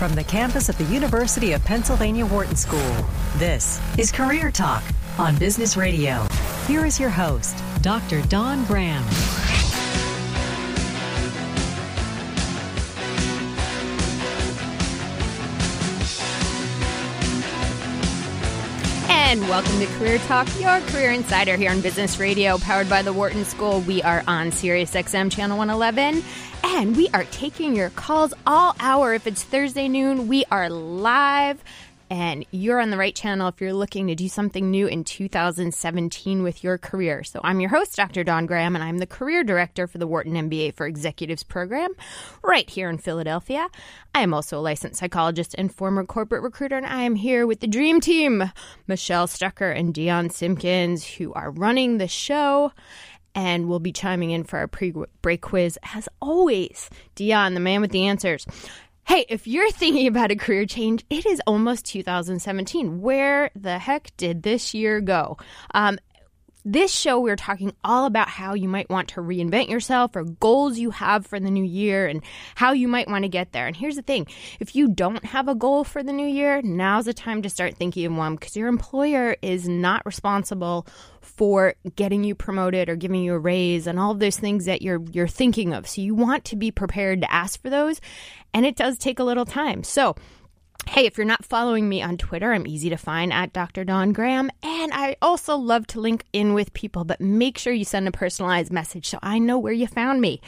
from the campus of the University of Pennsylvania Wharton School. This is Career Talk on Business Radio. Here is your host, Dr. Dawn Graham. And welcome to Career Talk, your career insider here on Business Radio, powered by the Wharton School. We are on Sirius XM Channel 111, and we are taking your calls all hour. If it's Thursday noon, we are live and you're on the right channel if you're looking to do something new in 2017 with your career. So I'm your host, Dr. Dawn Graham, and I'm the career director for the Wharton MBA for Executives program right here in Philadelphia. I am also a licensed psychologist and former corporate recruiter, and I am here with the dream team, Michelle Stucker and Dion Simpkins, who are running the show and we'll be chiming in for our pre break quiz. As always, Dion, the man with the answers. Hey, if you're thinking about a career change, it is almost 2017. Where the heck did this year go? Um, this show, we're talking all about how you might want to reinvent yourself or goals you have for the new year and how you might want to get there. And here's the thing if you don't have a goal for the new year, now's the time to start thinking of one because your employer is not responsible for getting you promoted or giving you a raise and all of those things that you're you're thinking of. So you want to be prepared to ask for those, and it does take a little time. So Hey, if you're not following me on Twitter, I'm easy to find at Dr. Dawn Graham. And I also love to link in with people, but make sure you send a personalized message so I know where you found me.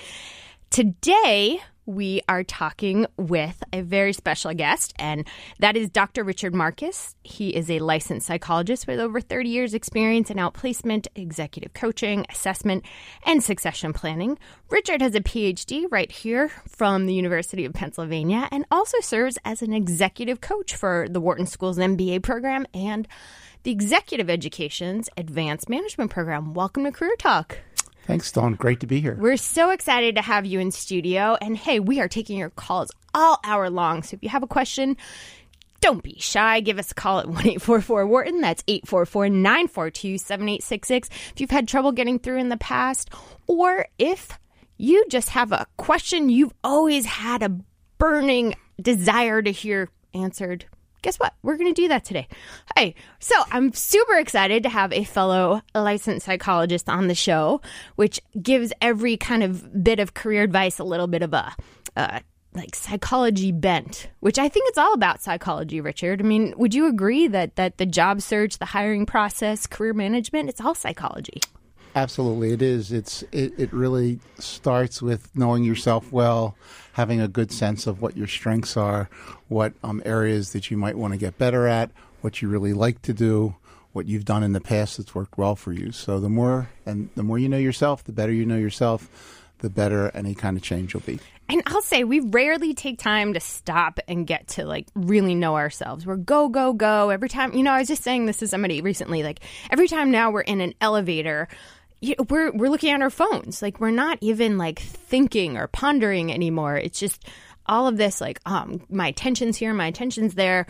Today, we are talking with a very special guest, and that is Dr. Richard Marcus. He is a licensed psychologist with over 30 years' experience in outplacement, executive coaching, assessment, and succession planning. Richard has a PhD right here from the University of Pennsylvania and also serves as an executive coach for the Wharton School's MBA program and the Executive Education's Advanced Management program. Welcome to Career Talk. Thanks, Dawn. Great to be here. We're so excited to have you in studio. And hey, we are taking your calls all hour long. So if you have a question, don't be shy. Give us a call at 1 844 Wharton. That's 844 942 7866. If you've had trouble getting through in the past, or if you just have a question you've always had a burning desire to hear answered, guess what? We're going to do that today. Hey, so I'm super excited to have a fellow licensed psychologist on the show, which gives every kind of bit of career advice a little bit of a, uh, like psychology bent, which I think it's all about psychology, Richard. I mean, would you agree that that the job search, the hiring process, career management, it's all psychology? Absolutely, it is. It's it, it really starts with knowing yourself well, having a good sense of what your strengths are, what um, areas that you might want to get better at, what you really like to do, what you've done in the past that's worked well for you. So the more and the more you know yourself, the better you know yourself, the better any kind of change will be. And I'll say we rarely take time to stop and get to like really know ourselves. We're go, go, go. Every time, you know, I was just saying this to somebody recently, like every time now we're in an elevator, we're we're looking at our phones. Like we're not even like thinking or pondering anymore. It's just all of this like um my attention's here, my attention's there.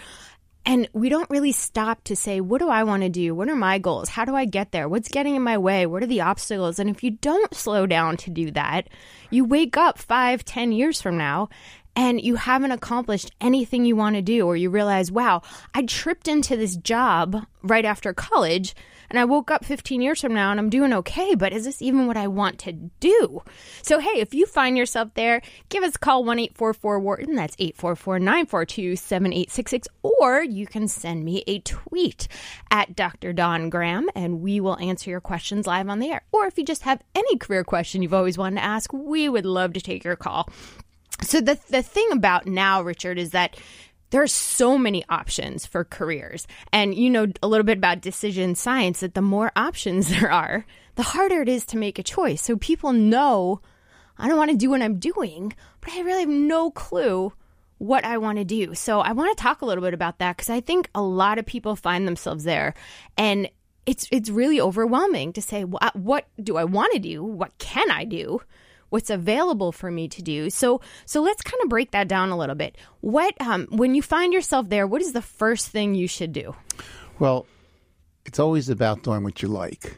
And we don't really stop to say, what do I want to do? What are my goals? How do I get there? What's getting in my way? What are the obstacles? And if you don't slow down to do that, you wake up five, ten years from now and you haven't accomplished anything you want to do, or you realize, wow, I tripped into this job right after college and I woke up 15 years from now and I'm doing okay, but is this even what I want to do? So, hey, if you find yourself there, give us a call 1 844 Wharton. That's 844 942 7866. Or you can send me a tweet at Dr. Dawn Graham and we will answer your questions live on the air. Or if you just have any career question you've always wanted to ask, we would love to take your call. So the the thing about now, Richard, is that there are so many options for careers. And you know a little bit about decision science that the more options there are, the harder it is to make a choice. So people know I don't want to do what I'm doing, but I really have no clue what I want to do. So I want to talk a little bit about that because I think a lot of people find themselves there and it's it's really overwhelming to say what, what do I want to do? What can I do? What's available for me to do. So so let's kind of break that down a little bit. What um, when you find yourself there, what is the first thing you should do? Well, it's always about doing what you like.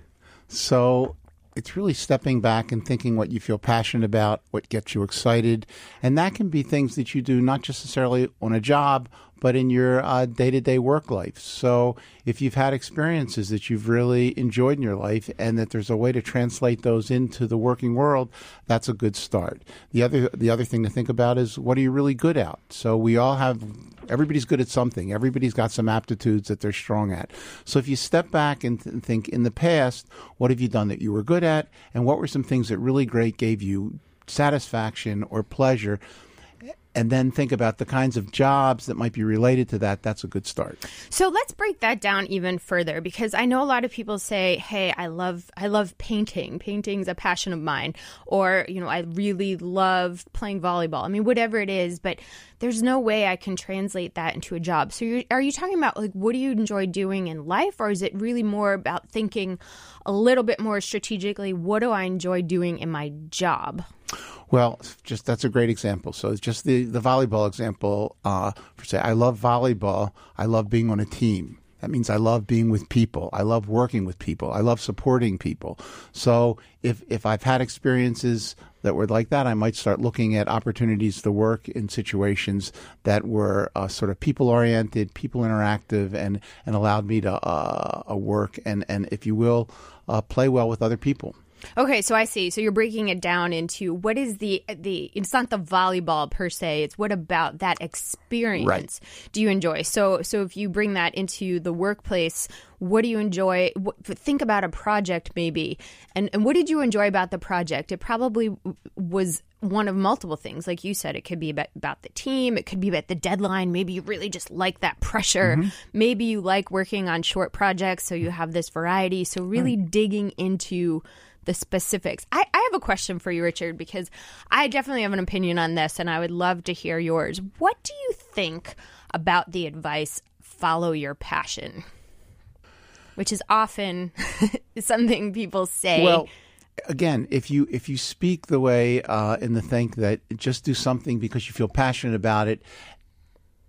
So it's really stepping back and thinking what you feel passionate about, what gets you excited, and that can be things that you do not just necessarily on a job, but in your day to day work life. So if you've had experiences that you've really enjoyed in your life and that there's a way to translate those into the working world, that's a good start. The other the other thing to think about is what are you really good at? So we all have everybody's good at something. Everybody's got some aptitudes that they're strong at. So if you step back and, th- think in the past, what have you done that you were good at and what were some things that really great gave you satisfaction or pleasure and then think about the kinds of jobs that might be related to that, that's a good start. So let's break that down even further because I know a lot of people say, "Hey, I love I love painting. Painting's a passion of mine." Or, you know, I really love playing volleyball. I mean, whatever it is, but there's no way I can translate that into a job. So are you talking about like what do you enjoy doing in life or is it really more about thinking a little bit more strategically, what do I enjoy doing in my job? Well, just that's a great example. So just the the volleyball example. Uh, for say, I love volleyball. I love being on a team. That means I love being with people. I love working with people. I love supporting people. So if if I've had experiences that were like that, I might start looking at opportunities to work in situations that were uh, sort of people oriented, people interactive, and and allowed me to uh, work and and if you will, uh, play well with other people. Okay, so I see. So you're breaking it down into what is the the it's not the volleyball per se. It's what about that experience right. do you enjoy? So so if you bring that into the workplace, what do you enjoy? Think about a project maybe, and and what did you enjoy about the project? It probably was one of multiple things. Like you said, it could be about, about the team, it could be about the deadline. Maybe you really just like that pressure. Mm-hmm. Maybe you like working on short projects, so you have this variety. So really digging into the specifics. I, I have a question for you, Richard, because I definitely have an opinion on this and I would love to hear yours. What do you think about the advice, follow your passion? Which is often something people say. Well, again, if you if you speak the way uh, in the think that just do something because you feel passionate about it,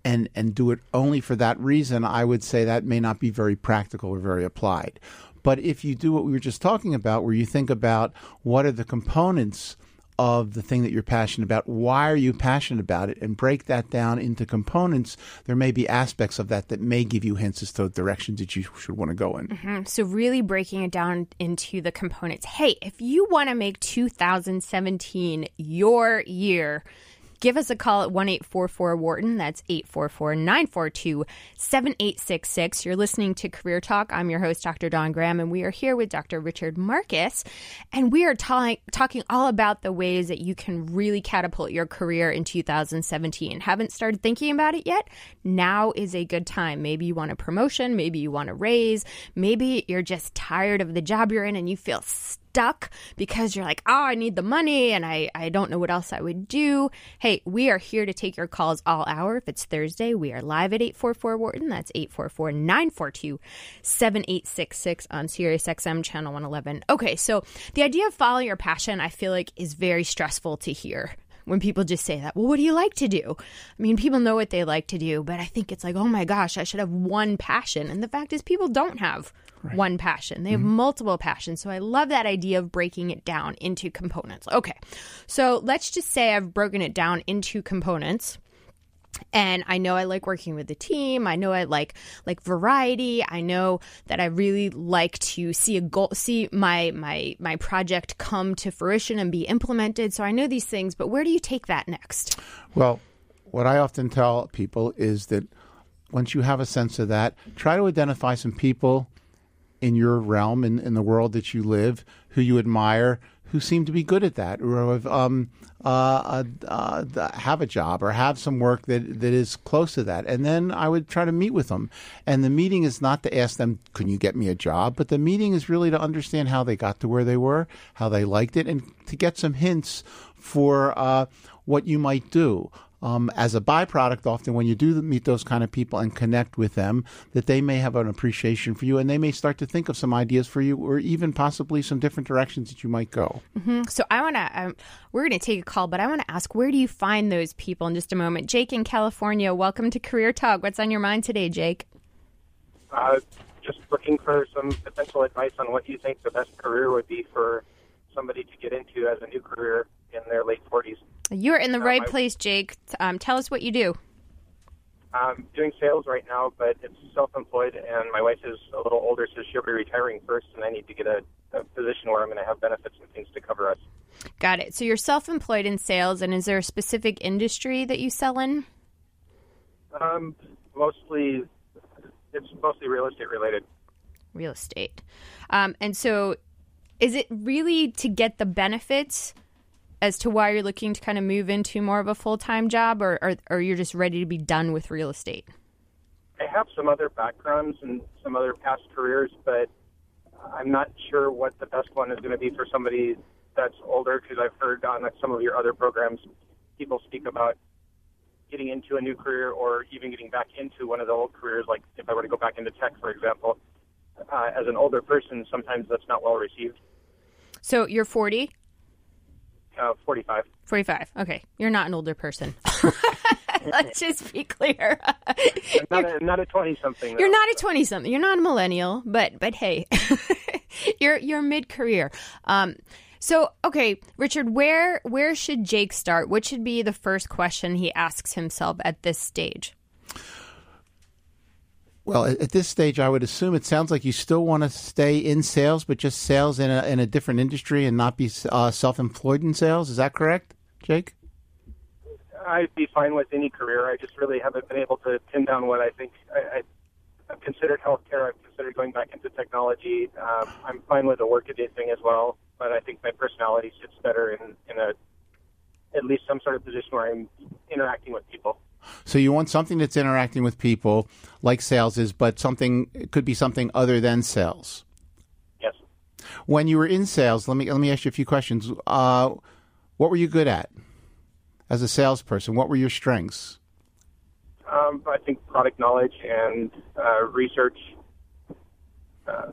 and and do it only for that reason, I would say that may not be very practical or very applied. But if you do what we were just talking about, where you think about what are the components of the thing that you're passionate about, why are you passionate about it, and break that down into components, there may be aspects of that that may give you hints as to the directions that you should want to go in. Mm-hmm. So, really breaking it down into the components. Hey, if you want to make 2017 your year, Give us a call at 1 844 Wharton. That's 844 942 7866. You're listening to Career Talk. I'm your host, Dr. Dawn Graham, and we are here with Dr. Richard Marcus. And we are ta- talking all about the ways that you can really catapult your career in 2017. Haven't started thinking about it yet? Now is a good time. Maybe you want a promotion, maybe you want a raise, maybe you're just tired of the job you're in and you feel stuck stuck because you're like, oh, I need the money and I, I don't know what else I would do. Hey, we are here to take your calls all hour. If it's Thursday, we are live at 844 Wharton. That's 844 942 7866 on Sirius XM Channel 111. Okay, so the idea of following your passion, I feel like, is very stressful to hear when people just say that. Well, what do you like to do? I mean, people know what they like to do, but I think it's like, oh my gosh, I should have one passion. And the fact is, people don't have right. one passion. They have mm-hmm. multiple passions. So I love that idea of breaking it down into components. Okay. So let's just say I've broken it down into components and I know I like working with the team. I know I like like variety. I know that I really like to see a goal, see my my my project come to fruition and be implemented. So I know these things, but where do you take that next? Well, what I often tell people is that once you have a sense of that, try to identify some people in your realm in, in the world that you live who you admire who seem to be good at that or have, um, uh, uh, uh, have a job or have some work that, that is close to that. And then I would try to meet with them. And the meeting is not to ask them, can you get me a job? But the meeting is really to understand how they got to where they were, how they liked it, and to get some hints for uh, what you might do um, as a byproduct, often when you do meet those kind of people and connect with them, that they may have an appreciation for you and they may start to think of some ideas for you or even possibly some different directions that you might go. Mm-hmm. So I want to, um, we're going to take a call, but I want to ask, where do you find those people in just a moment? Jake in California, welcome to Career Talk. What's on your mind today, Jake? Uh, just looking for some potential advice on what you think the best career would be for somebody to get into as a new career in their late 40s. You're in the right I- place, Jake. Um, tell us what you do. I'm doing sales right now, but it's self-employed, and my wife is a little older, so she'll be retiring first, and I need to get a, a position where I'm going to have benefits and things to cover us. Got it. So you're self-employed in sales, and is there a specific industry that you sell in? Um, mostly, it's mostly real estate related. Real estate. Um, and so, is it really to get the benefits as to why you're looking to kind of move into more of a full-time job, or, or, or you're just ready to be done with real estate? I have some other backgrounds and some other past careers, but I'm not sure what the best one is going to be for somebody that's older because I've heard on some of your other programs people speak about getting into a new career or even getting back into one of the old careers, like if I were to go back into tech, for example. Uh, as an older person, sometimes that's not well received. So you're 40, Uh, 45. 45. Okay, you're not an older person. Let's just be clear. I'm not a, not a 20 something. You're not a twenty something. You're not a millennial, but but hey, you're you're mid career. Um, so okay, Richard, where where should Jake start? What should be the first question he asks himself at this stage? Well, at this stage, I would assume it sounds like you still want to stay in sales, but just sales in a, in a different industry and not be uh, self employed in sales. Is that correct, Jake? I'd be fine with any career. I just really haven't been able to pin down what I think. I, I've considered healthcare. I've considered going back into technology. Um, I'm fine with the workaday thing as well, but I think my personality sits better in, in a at least some sort of position where I'm interacting with people. So you want something that's interacting with people, like sales is, but something it could be something other than sales. Yes. When you were in sales, let me let me ask you a few questions. Uh, what were you good at as a salesperson? What were your strengths? Um, I think product knowledge and uh, research. Uh,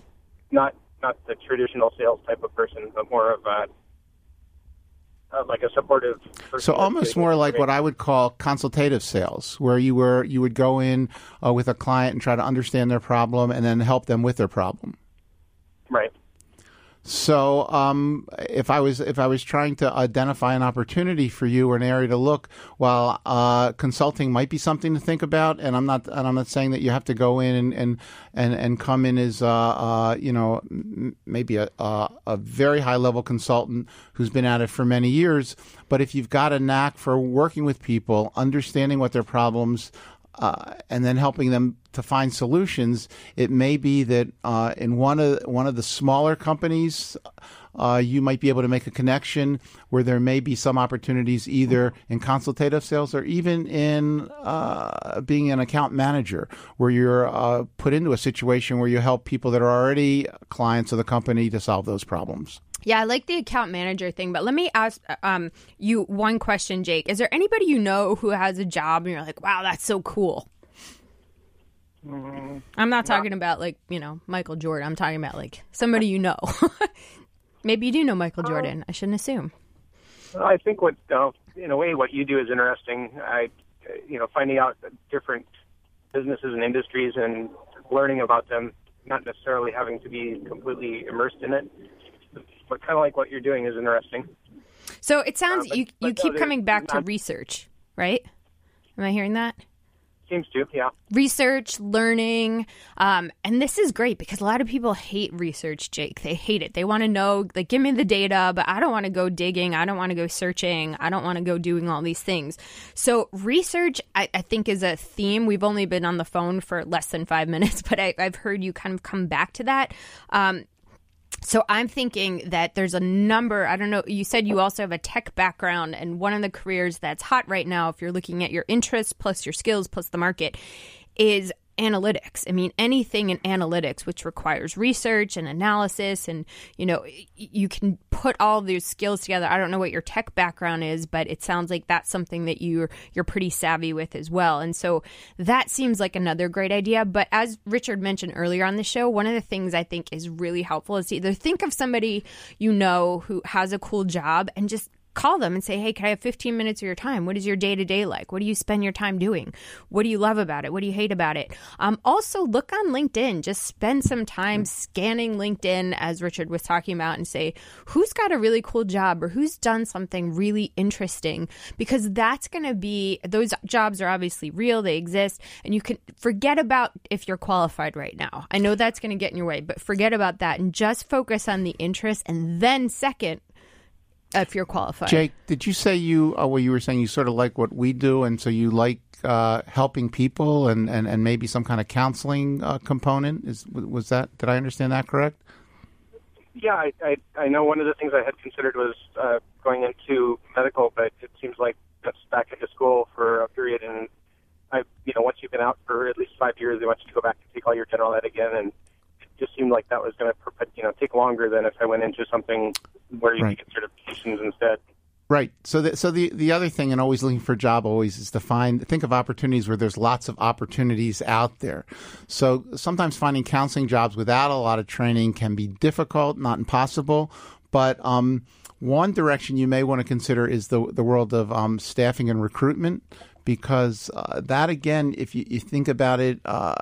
not not the traditional sales type of person, but more of a uh, like a supportive. Person So almost more like what. I would call consultative sales, where you were you would go in uh, with a client and try to understand their problem and then help them with their problem. Right. So, um, if I was if I was trying to identify an opportunity for you or an area to look, well, uh, consulting might be something to think about, and I'm not and I'm not saying that you have to go in and and and, and come in as uh, uh, you know maybe a, a a very high level consultant who's been at it for many years, but if you've got a knack for working with people, understanding what their problems uh, and then helping them to find solutions. It may be that uh, in one of one of the smaller companies, uh, you might be able to make a connection where there may be some opportunities either in consultative sales or even in uh, being an account manager, where you're uh, put into a situation where you help people that are already clients of the company to solve those problems. Yeah, I like the account manager thing, but let me ask um, you one question, Jake. Is there anybody you know who has a job and you're like, wow, that's so cool? I'm not talking about like, you know, Michael Jordan. I'm talking about like somebody you know. Maybe you do know Michael Jordan. I shouldn't assume. I think what, uh, in a way, what you do is interesting. I, you know, finding out different businesses and industries and learning about them, not necessarily having to be completely immersed in it, but kind of like what you're doing is interesting. So it sounds Uh, but- you but you keep coming back to research, right? Am I hearing that? Seems to, yeah. research, learning, um, and this is great because a lot of people hate research. Jake, they hate it. They want to know, like, give me the data, but I don't want to go digging. I don't want to go searching. I don't want to go doing all these things. So research, I, I think, is a theme. We've only been on the phone for less than five minutes, but I, I've heard you kind of come back to that. Um, so I'm thinking that there's a number. I don't know. You said you also have a tech background, and one of the careers that's hot right now, if you're looking at your interests plus your skills plus the market, is analytics. I mean, anything in analytics, which requires research and analysis, and you know, you can put all these skills together. I don't know what your tech background is, but it sounds like that's something that you're you're pretty savvy with as well. And so that seems like another great idea. But as Richard mentioned earlier on the show, one of the things I think is really helpful is to either think of somebody you know who has a cool job and just call them and say, hey, can I have 15 minutes of your time? What is your day to day like? What do you spend your time doing? What do you love about it? What do you hate about it? Um, also, look on LinkedIn. Just spend some time scanning LinkedIn, as Richard was talking about, and say, who's got a really cool job or who's done something really interesting? Because that's going to be, those jobs are obviously real, they exist, and you can forget about if you're qualified right now. I know that's going to get in your way, but forget about that and just focus on the interest. And then, second, if you're qualified. Jake, did you say you? Uh, well, you were saying you sort of like what we do, and so you like uh, helping people, and, and, and maybe some kind of counseling uh, component. Is was that? Did I understand that correct? Yeah, I, I I know one of the things I had considered was uh, going into medical, but it seems like that's back into school for a period, and I you know once you've been out for at least five years, they want you to go back and take all your general ed again, and it just seemed like that was going to you know take longer than if I went into something where you Right. get certifications instead. Right. So, the, so the the other thing, and always looking for a job, always is to find think of opportunities where there's lots of opportunities out there. So sometimes finding counseling jobs without a lot of training can be difficult, not impossible. But um, one direction you may want to consider is the the world of um, staffing and recruitment, because uh, that again, if you, you think about it, uh,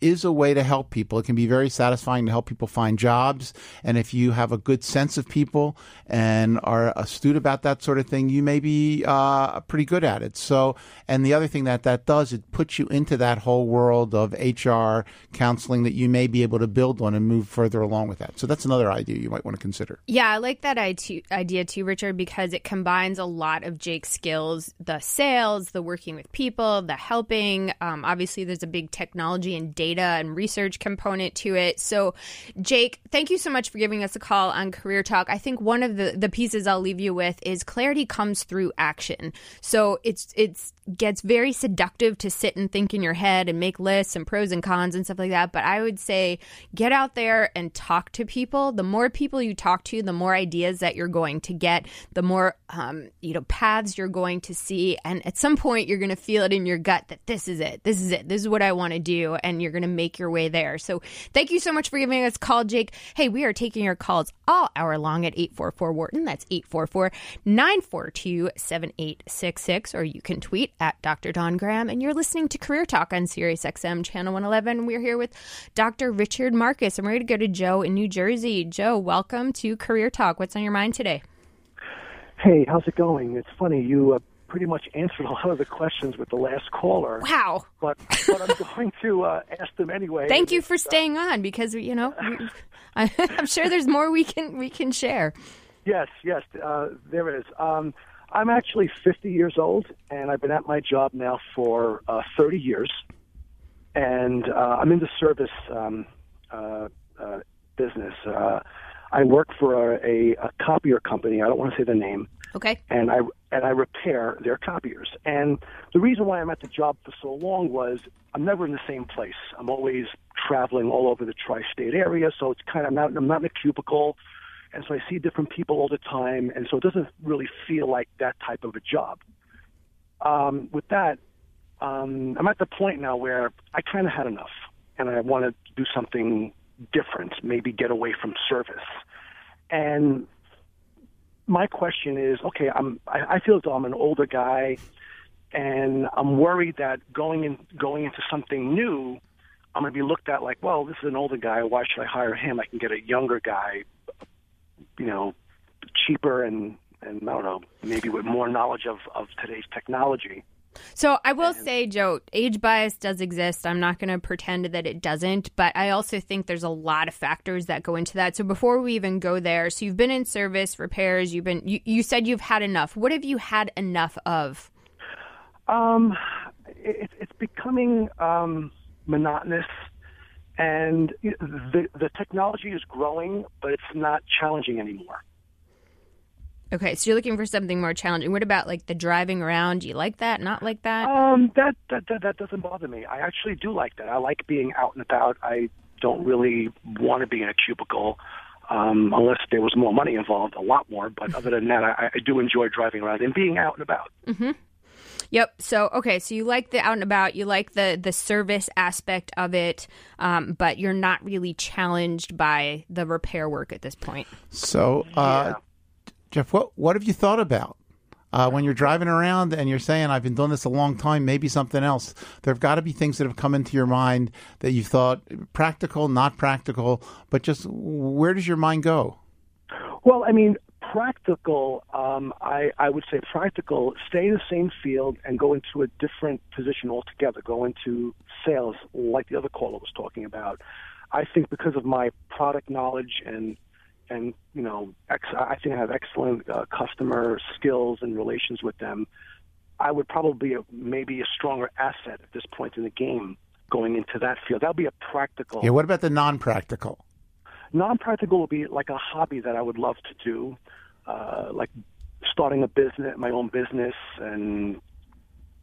is a way to help people. It can be very satisfying to help people find jobs, and if you have a good sense of people and are astute about that sort of thing, you may be uh, pretty good at it. So, and the other thing that that does, it puts you into that whole world of HR counseling that you may be able to build on and move further along with that. So that's another idea you might want to consider. Yeah, I like that idea too, Richard, because it combines a lot of Jake's skills the sales, the working with people, the helping. Um, obviously, there's a big technology and data and research component to it. So, Jake, thank you so much for giving us a call on Career Talk. I think one of the, the pieces I'll leave you with is clarity comes through action. So, it's, it's, gets very seductive to sit and think in your head and make lists and pros and cons and stuff like that. But I would say get out there and talk to people. The more people you talk to, the more ideas that you're going to get, the more um, you know paths you're going to see, and at some point you're going to feel it in your gut that this is it, this is it, this is what I want to do, and you're going to make your way there. So thank you so much for giving us a call, Jake. Hey, we are taking your calls all hour long at 844 Wharton. That's 844 942 7866, or you can tweet at Dr. Dawn Graham. And you're listening to Career Talk on Sirius XM Channel 111. We're here with Dr. Richard Marcus. I'm ready to go to Joe in New Jersey. Joe, welcome to Career Talk. What's on your mind today? Hey, how's it going? It's funny you uh, pretty much answered a lot of the questions with the last caller, Wow. but but I'm going to uh, ask them anyway. Thank you for staying on because you know I- I'm sure there's more we can we can share. Yes, yes, uh, there is. Um, I'm actually 50 years old, and I've been at my job now for uh, 30 years, and uh, I'm in the service um, uh, uh, business. Uh, I work for a, a, a copier company. I don't want to say the name. Okay. and I and I repair their copiers. And the reason why I'm at the job for so long was I'm never in the same place. I'm always traveling all over the tri-state area, so it's kind of I'm not I'm not in a cubicle, and so I see different people all the time, and so it doesn't really feel like that type of a job. Um, with that, um, I'm at the point now where I kind of had enough, and I want to do something different, maybe get away from service. And my question is, okay, I'm I, I feel as though I'm an older guy, and I'm worried that going in going into something new, I'm going to be looked at like, well, this is an older guy. Why should I hire him? I can get a younger guy, you know, cheaper and and I don't know, maybe with more knowledge of of today's technology. So I will say, Joe, age bias does exist. I'm not going to pretend that it doesn't, but I also think there's a lot of factors that go into that. So before we even go there, so you've been in service repairs. You've been. You, you said you've had enough. What have you had enough of? Um, it, it's becoming um, monotonous, and the the technology is growing, but it's not challenging anymore. Okay, so you're looking for something more challenging. What about like the driving around? Do you like that? Not like that? Um, that, that that that doesn't bother me. I actually do like that. I like being out and about. I don't really want to be in a cubicle, um, unless there was more money involved, a lot more. But other than that, I, I do enjoy driving around and being out and about. Yep. So okay, so you like the out and about, you like the the service aspect of it, um, but you're not really challenged by the repair work at this point. So, uh, Jeff, what what have you thought about Uh, when you're driving around and you're saying, I've been doing this a long time, maybe something else, there have got to be things that have come into your mind that you thought practical, not practical, but just where does your mind go? Well, I mean, practical, um, I, I would say practical, stay in the same field and go into a different position altogether, go into sales like the other caller was talking about. I think because of my product knowledge and and you know, ex- I think I have excellent uh, customer skills and relations with them. I would probably be a, maybe a stronger asset at this point in the game going into that field. That would be a practical. Yeah. What about the non-practical? Non-practical would be like a hobby that I would love to do, uh, like starting a business, my own business, and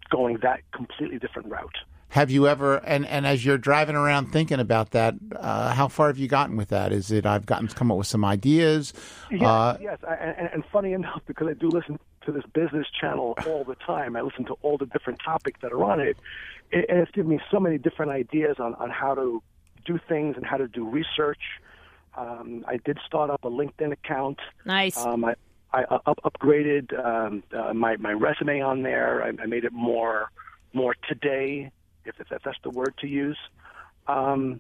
going that completely different route. Have you ever, and, and as you're driving around thinking about that, uh, how far have you gotten with that? Is it I've gotten to come up with some ideas? Yes, Uh, yes. I, and, and funny enough, because I do listen to this business channel all the time, I listen to all the different topics that are on it, it and it's given me so many different ideas on, on how to do things and how to do research. Um, I did start up a LinkedIn account. Nice. Um, I, I up, upgraded um, uh, my my resume on there. I, I made it more more today, if, if that's the word to use. Um,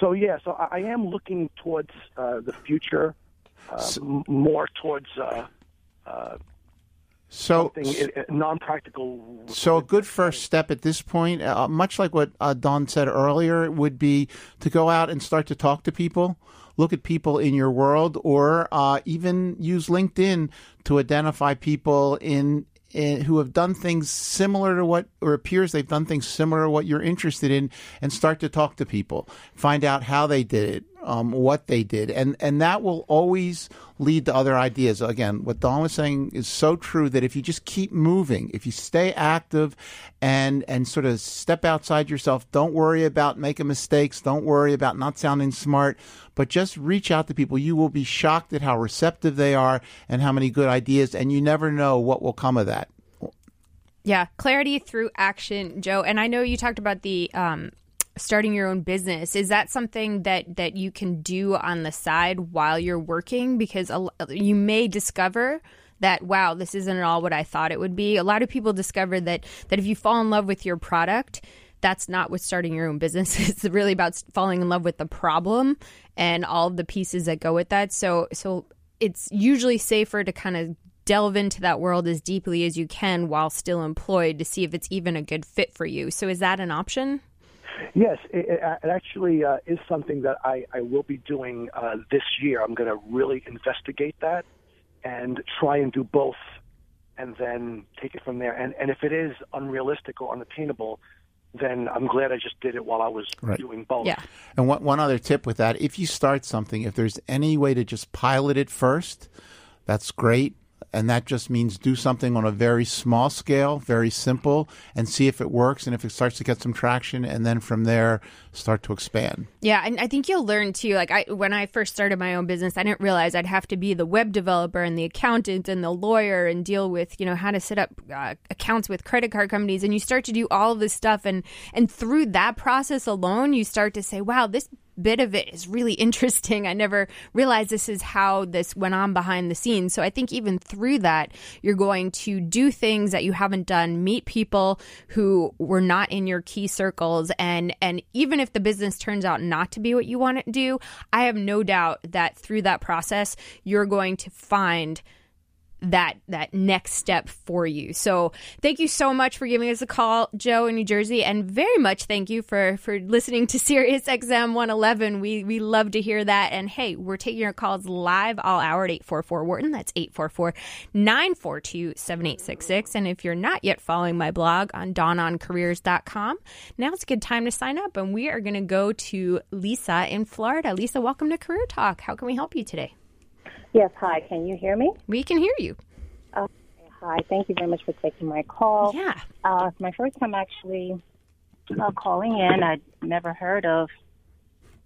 so yeah, so I, I am looking towards uh, the future, uh, m- more towards uh, so, something uh, non-practical. So a good first step at this point, uh, much like what uh, Dawn said earlier, would be to go out and start to talk to people, look at people in your world, or uh, even use LinkedIn to identify people in who have done things similar to what, or appears they've done things similar to what you're interested in, and start to talk to people, find out how they did it, um, what they did, and and that will always lead to other ideas. Again, what Dawn was saying is so true that if you just keep moving, if you stay active, and and sort of step outside yourself, don't worry about making mistakes, don't worry about not sounding smart, but just reach out to people. You will be shocked at how receptive they are and how many good ideas, and you never know what will come of that. Yeah, clarity through action, Joe. And I know you talked about the um, starting your own business. Is that something that that you can do on the side while you're working? Because a, you may discover that wow, this isn't at all what I thought it would be. A lot of people discover that that if you fall in love with your product, that's not what starting your own business is. It's really about falling in love with the problem and all the pieces that go with that. So so it's usually safer to kind of delve into that world as deeply as you can while still employed to see if it's even a good fit for you. So is that an option? Yes, it, it it actually uh, is something that I, I will be doing uh, this year. I'm going to really investigate that and try and do both, and then take it from there. And and if it is unrealistic or unattainable, then I'm glad I just did it while I was Right. doing both. Yeah. And one, one other tip with that, if you start something, if there's any way to just pilot it first, that's great. And that just means do something on a very small scale, very simple, and see if it works and if it starts to get some traction. And then from there, start to expand. Yeah, and I think you'll learn too. Like I, when I first started my own business, I didn't realize I'd have to be the web developer and the accountant and the lawyer and deal with you know how to set up uh, accounts with credit card companies. And you start to do all of this stuff, and and through that process alone, you start to say, "Wow, this." Bit of it is really interesting. I never realized this is how this went on behind the scenes. So I think even through that, you're going to do things that you haven't done, meet people who were not in your key circles, and and even if the business turns out not to be what you want it to do, I have no doubt that through that process, you're going to find that that next step for you. So thank you so much for giving us a call, Joe in New Jersey, and very much thank you for for listening to Sirius XM 111. We we love to hear that. And hey, we're taking your calls live all hour at 844 Wharton. That's 844-942-7866. And if you're not yet following my blog on dawnoncareers.com, now's a good time to sign up. And we are going to go to Lisa in Florida. Lisa, welcome to Career Talk. How can we help you today? Yes, hi. Can you hear me? We can hear you. Hi. Thank you very much for taking my call. Yeah. Uh, my first time actually uh, calling in. I'd never heard of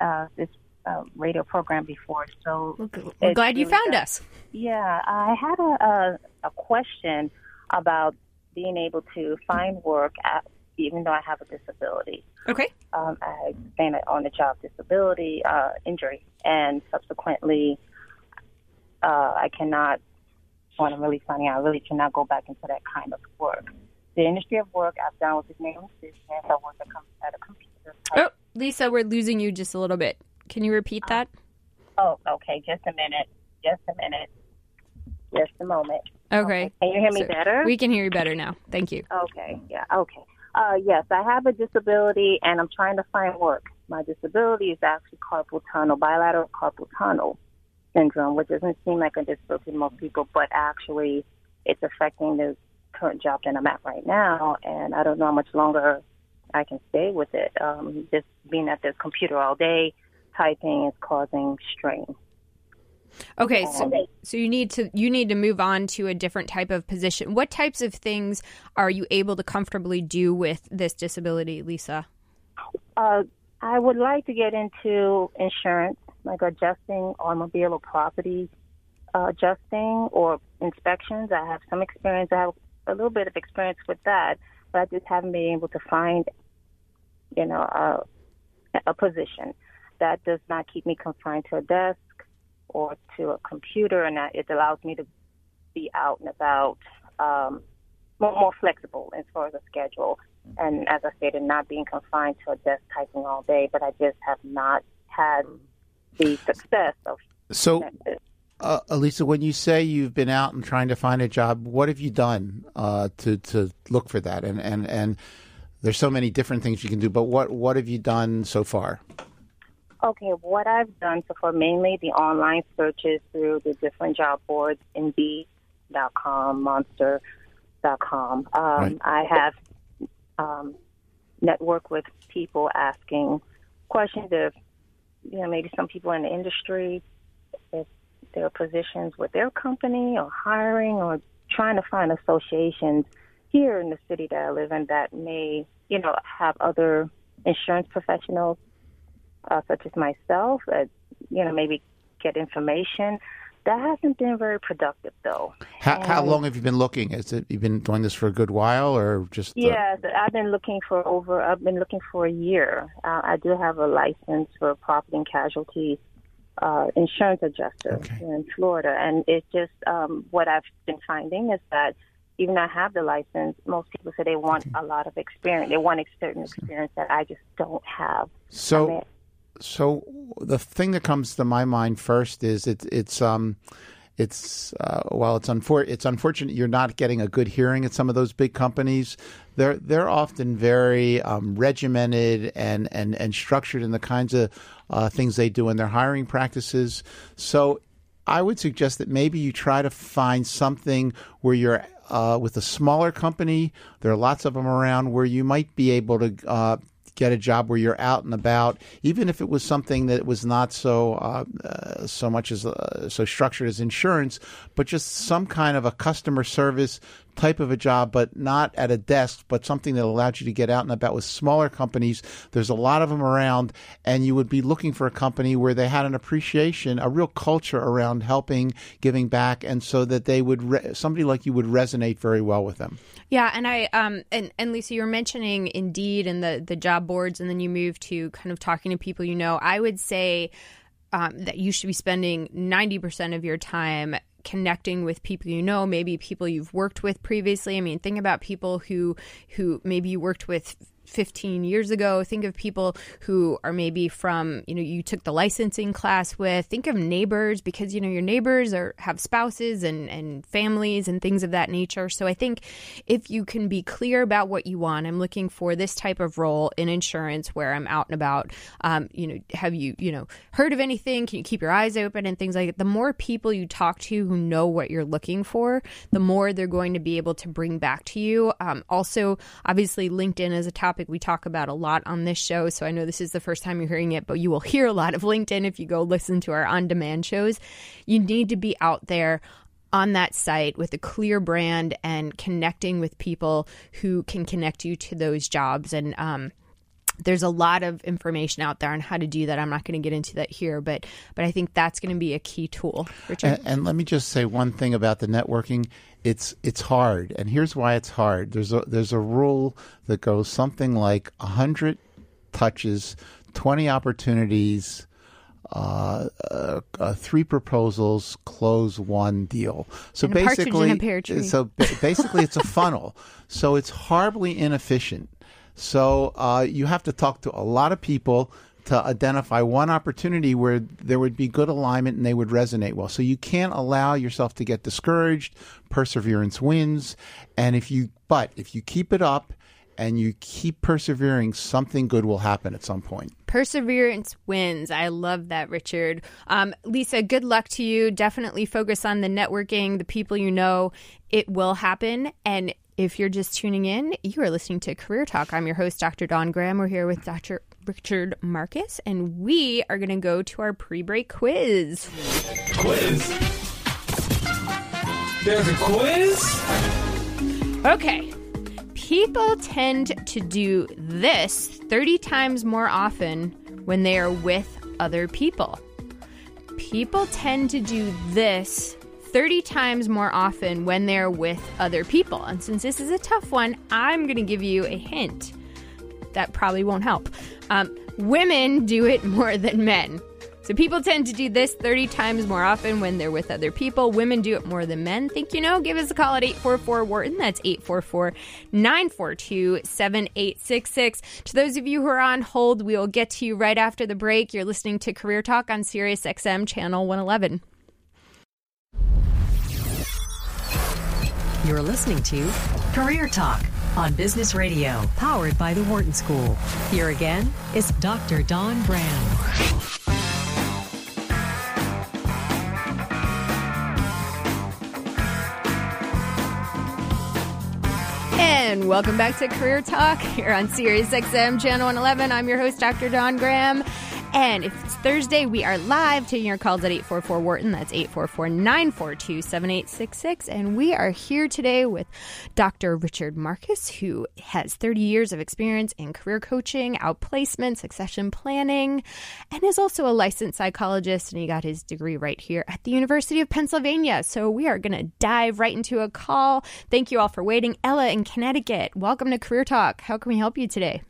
uh, this uh, radio program before. So We're it's glad you really found us. Yeah, I had a, a a question about being able to find work at, even though I have a disability. Okay. Um, I sustained an on-the-job disability uh, injury, and subsequently, uh, I cannot point I'm really finding out I really cannot go back into that kind of work. The industry of work I've done with the name business. I work at a computer. Oh, Lisa, we're losing you just a little bit. Can you repeat that? Oh, okay. Just a minute. Just a minute. Just a moment. Okay. Can you hear me So better? We can hear you better now. Thank you. Okay, yeah, okay. Uh, yes, I have a disability and I'm trying to find work. My disability is actually carpal tunnel, bilateral carpal tunnel syndrome, which doesn't seem like a disability to most people, but actually it's affecting the current job that I'm at right now, and I don't know how much longer I can stay with it. Um, just being at the computer all day, typing is causing strain. Okay, so so you need to you need to move on to a different type of position. What types of things are you able to comfortably do with this disability, Lisa? Uh, I would like to get into insurance, like adjusting automobile or property uh, adjusting or inspections. I have some experience. I have a little bit of experience with that, but I just haven't been able to find, you know, a, a position that does not keep me confined to a desk or to a computer, and that it allows me to be out and about, um, more, more flexible as far as a schedule. And as I stated, not being confined to a desk typing all day, but I just have not had the success of So, uh, Elisa, when you say you've been out and trying to find a job, what have you done uh, to to look for that? And and and there's so many different things you can do, but what what have you done so far? Okay, what I've done so far, mainly the online searches through the different job boards, Indeed.com, Monster.com. Um, Right. I have um, networked with people asking questions of, you know, maybe some people in the industry, if their positions with their company or hiring or trying to find associations here in the city that I live in that may, you know, have other insurance professionals uh, such as myself, that, you know, maybe get information. That hasn't been very productive, though. How, how long have you been looking? Is it you've been doing this for a good while, or just? uh, Yes, I've been looking for over. I've been looking for a year. Uh, I do have a license for property and casualty uh, insurance adjuster Okay. in Florida, and it just um, what I've been finding is that even though I have the license, most people say they want a lot of experience. They want a certain experience that I just don't have. so. I mean, So the thing that comes to my mind first is it's it's um it's uh, well it's unfor- it's unfortunate you're not getting a good hearing at some of those big companies. They're they're often very um, regimented and, and and structured in the kinds of uh, things they do in their hiring practices. So I would suggest that maybe you try to find something where you're uh, with a smaller company. There are lots of them around where you might be able to uh, get a job where you're out and about, even if it was something that was not so uh, uh, so much as uh, so structured as insurance, but just some kind of a customer service type of a job, but not at a desk, but something that allowed you to get out and about with smaller companies. There's a lot of them around, and you would be looking for a company where they had an appreciation, a real culture around helping, giving back, and so that they would re- somebody like you would resonate very well with them. Yeah, and I um and and Lisa, you were mentioning Indeed and the the job boards, and then you moved to kind of talking to people you know. I would say um, that you should be spending ninety percent of your time connecting with people you know, maybe people you've worked with previously. I mean, think about people who who maybe you worked with 15 years ago. Think of people who are maybe from, you know, you took the licensing class with. Think of neighbors because, you know, your neighbors are have spouses and, and families and things of that nature. So I think if you can be clear about what you want, I'm looking for this type of role in insurance where I'm out and about. Um, you know, have you, you know, heard of anything? Can you keep your eyes open and things like that? The more people you talk to who know what you're looking for, the more they're going to be able to bring back to you. Um, also, obviously, LinkedIn is a topic we talk about a lot on this show. So I know this is the first time you're hearing it, but you will hear a lot of LinkedIn if you go listen to our on demand shows. You need to be out there on that site with a clear brand and connecting with people who can connect you to those jobs. And, um, there's a lot of information out there on how to do that. I'm not going to get into that here, but but I think that's going to be a key tool. Richard, And, and let me just say one thing about the networking. It's it's hard, and here's why it's hard. There's a there's a rule that goes something like hundred touches, twenty opportunities, uh, uh, uh, three proposals, close one deal. So And a in basically, a pear tree. so basically, it's a funnel. So it's horribly inefficient. So uh, you have to talk to a lot of people to identify one opportunity where there would be good alignment and they would resonate well. So you can't allow yourself to get discouraged. Perseverance wins, and if you but if you keep it up and you keep persevering, something good will happen at some point. Perseverance wins. I love that, Richard. Um, Lisa, good luck to you. Definitely focus on the networking, the people you know. It will happen. And if you're just tuning in, you are listening to Career Talk. I'm your host, Dr. Dawn Graham. We're here with Dr. Richard Marcus, and we are going to go to our pre break quiz. Quiz. There's a quiz? Okay. People tend to do this 30 times more often when they are with other people. People tend to do this 30 times more often when they're with other people. And since this is a tough one, I'm going to give you a hint. That probably won't help. Um, women do it more than men. So people tend to do this 30 times more often when they're with other people. Women do it more than men. Think you know? Give us a call at 844 Wharton. That's 844 942 7866. To those of you who are on hold, we will get to you right after the break. You're listening to Career Talk on Sirius XM Channel 111. You're listening to Career Talk on Business Radio, powered by the Wharton School. Here again is Dr. Dawn Graham. And welcome back to Career Talk here on Sirius XM Channel 111. I'm your host, Dr. Dawn Graham. And if it's Thursday, we are live taking your calls at 844 Wharton. That's 844 942 7866. And we are here today with Dr. Richard Marcus, who has 30 years of experience in career coaching, outplacement, succession planning, and is also a licensed psychologist. And he got his degree right here at the University of Pennsylvania. So we are going to dive right into a call. Thank you all for waiting. Ella in Connecticut, welcome to Career Talk. How can we help you today?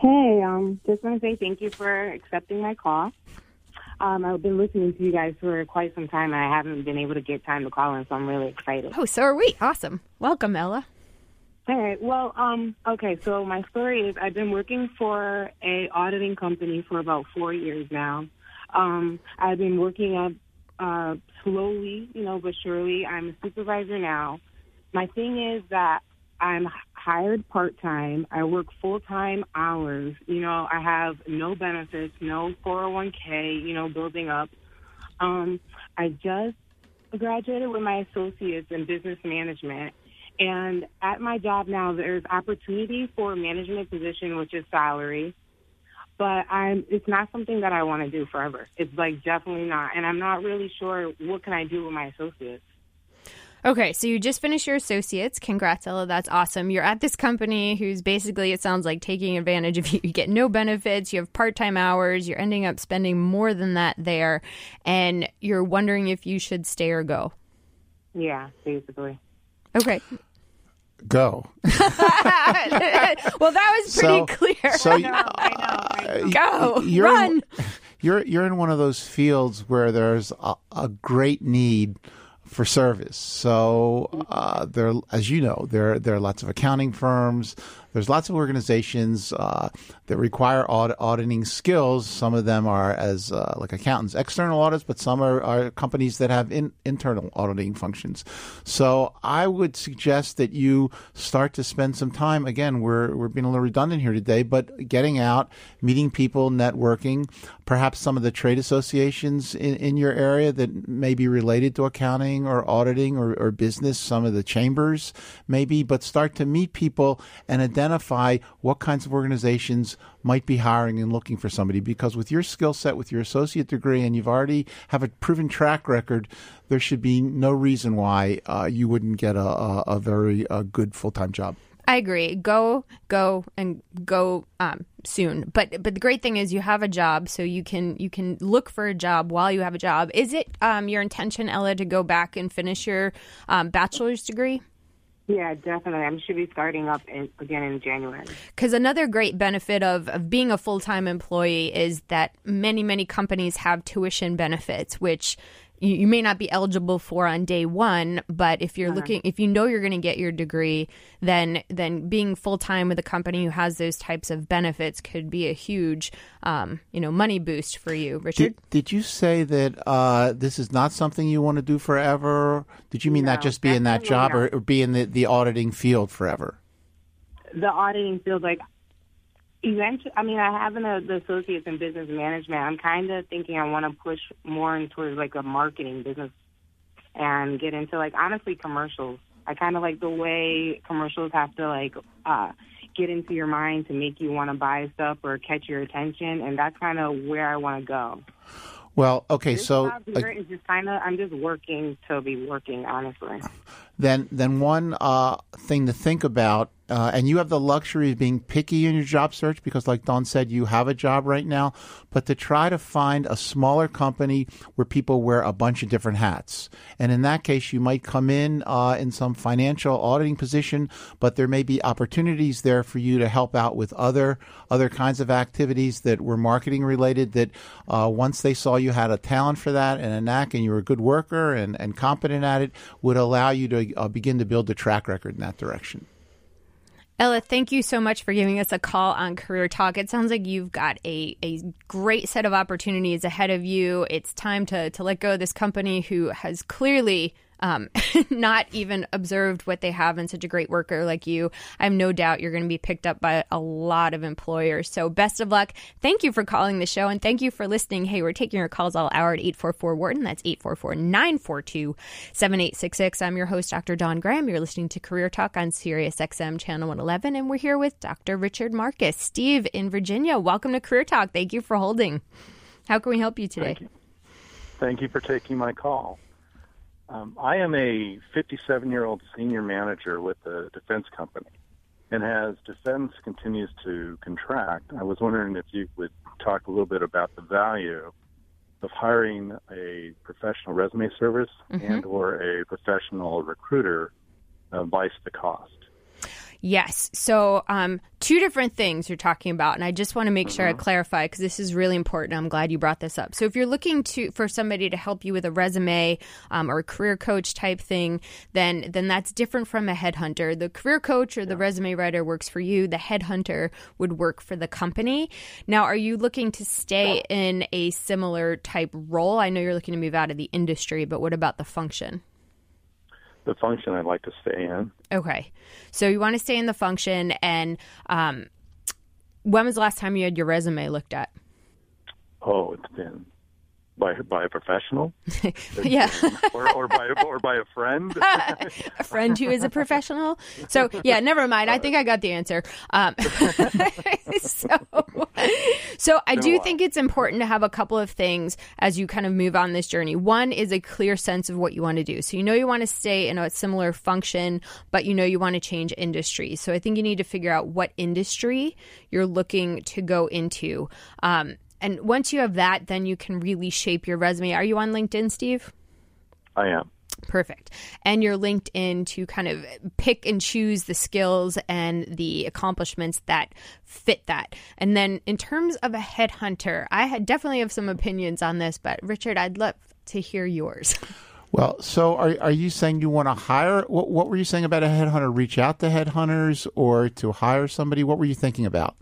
Hey, um, just want to say thank you for accepting my call. Um, I've been listening to you guys for quite some time, and I haven't been able to get time to call in, so I'm really excited. Oh, so are we. Awesome. Welcome, Ella. All right. Well, um, okay. So my story is I've been working for a auditing company for about four years now. Um, I've been working up uh, slowly, you know, but surely. I'm a supervisor now. My thing is that I'm hired part time. I work full time hours. You know, I have no benefits, no 401k. You know, building up. Um, I just graduated with my associates in business management. And at my job now, there's opportunity for a management position, which is salary. But I'm, it's not something that I want to do forever. It's like definitely not. And I'm not really sure what can I do with my associates. Okay, so you just finished your associates. Congrats, Ella. That's awesome. You're at this company who's basically, it sounds like, taking advantage of you. You get no benefits, you have part time hours, you're ending up spending more than that there, and you're wondering if you should stay or go. Yeah, basically. Okay. Go. well, that was pretty So- clear. So you- I know, I know. go, you're run. you're you're in one of those fields where there's a, a great need for service. So uh, there, as you know, there there are lots of accounting firms. There's lots of organizations uh, that require audit, auditing skills. Some of them are as uh, like accountants, external audits, but some are, are companies that have in, internal auditing functions. So I would suggest that you start to spend some time. Again, we're we're being a little redundant here today, but getting out, meeting people, networking, perhaps some of the trade associations in, in your area that may be related to accounting or auditing or, or business, some of the chambers maybe, but start to meet people and identify what kinds of organizations might be hiring and looking for somebody because with your skill set with your associate degree and you've already have a proven track record there should be no reason why uh, you wouldn't get a, a, a very uh, good full-time job I agree. Go, go, and go um, soon. But but the great thing is you have a job, so you can you can look for a job while you have a job. Is it um, your intention, Ella, to go back and finish your um, bachelor's degree? Yeah, definitely. I should be starting up in, again in January. Because another great benefit of, of being a full time employee is that many, many companies have tuition benefits, which you, you may not be eligible for on day one, but if you're looking, if you know you're going to get your degree, then then being full time with a company who has those types of benefits could be a huge, um, you know, money boost for you, Richard. Did, did you say that uh, this is not something you want to do forever? Did you mean not No, just be in that job or, or be in the, the auditing field forever? The auditing field, like, eventually, I mean, I have an, uh, the associates in business management. I'm kind of thinking I want to push more in towards like a marketing business and get into like honestly commercials. I kind of like the way commercials have to like uh, get into your mind to make you want to buy stuff or catch your attention, and that's kind of where I want to go. Well, okay, This so job here is just kind of I'm just working to be working, honestly. then then one uh, thing to think about, uh, and you have the luxury of being picky in your job search because, like Dawn said, you have a job right now, but to try to find a smaller company where people wear a bunch of different hats. And in that case, you might come in uh, in some financial auditing position, but there may be opportunities there for you to help out with other other kinds of activities that were marketing related. That uh, once they saw you had a talent for that and a knack, and you were a good worker and, and competent at it, would allow you to uh, begin to build a track record in that direction. Ella, thank you so much for giving us a call on Career Talk. It sounds like you've got a, a great set of opportunities ahead of you. It's time to, to let go of this company who has clearly um, not even observed what they have in such a great worker like you. I have no doubt you're going to be picked up by a lot of employers. So best of luck. Thank you for calling the show and thank you for listening. Hey, we're taking your calls all hour at 844 Wharton. That's 844 942 7866. I'm your host, Dr. Dawn Graham. You're listening to Career Talk on Sirius XM Channel 111, and we're here with Dr. Richard Marcus. Steve in Virginia, welcome to Career Talk. Thank you for holding. How can we help you today? Thank you. Thank you for taking my call. Um, I am a 57 year old senior manager with a defense company. And as defense continues to contract, I was wondering if you would talk a little bit about the value of hiring a professional resume service and or a professional recruiter uh, vice the cost. Yes. So, um, two different things you're talking about, and I just want to make sure I clarify because this is really important. I'm glad you brought this up. So, if you're looking to for somebody to help you with a resume um, or a career coach type thing, then then that's different from a headhunter. The career coach or the resume writer works for you. The headhunter would work for the company. Now, are you looking to stay in a similar type role? I know you're looking to move out of the industry, but what about the function? The function I'd like to stay in. Okay. So you want to stay in the function and um, when was the last time you had your resume looked at? Oh, it's been by by a professional, yeah. or, or by or by a friend. a friend who is a professional. So yeah, never mind. I think I got the answer. Um, so, so I do think it's important to have a couple of things as you kind of move on this journey. One is a clear sense of what you want to do. So you know you want to stay in a similar function, but you know you want to change industry. So I think you need to figure out what industry you're looking to go into. Um, and once you have that, then you can really shape your resume. Are you on LinkedIn, Steve? I am. Perfect. And you're linked in to kind of pick and choose the skills and the accomplishments that fit that. And then in terms of a headhunter, I had definitely have some opinions on this, but Richard, I'd love to hear yours. Well, so are are you saying you want to hire? What, what were you saying about a headhunter? Reach out to headhunters or to hire somebody? What were you thinking about?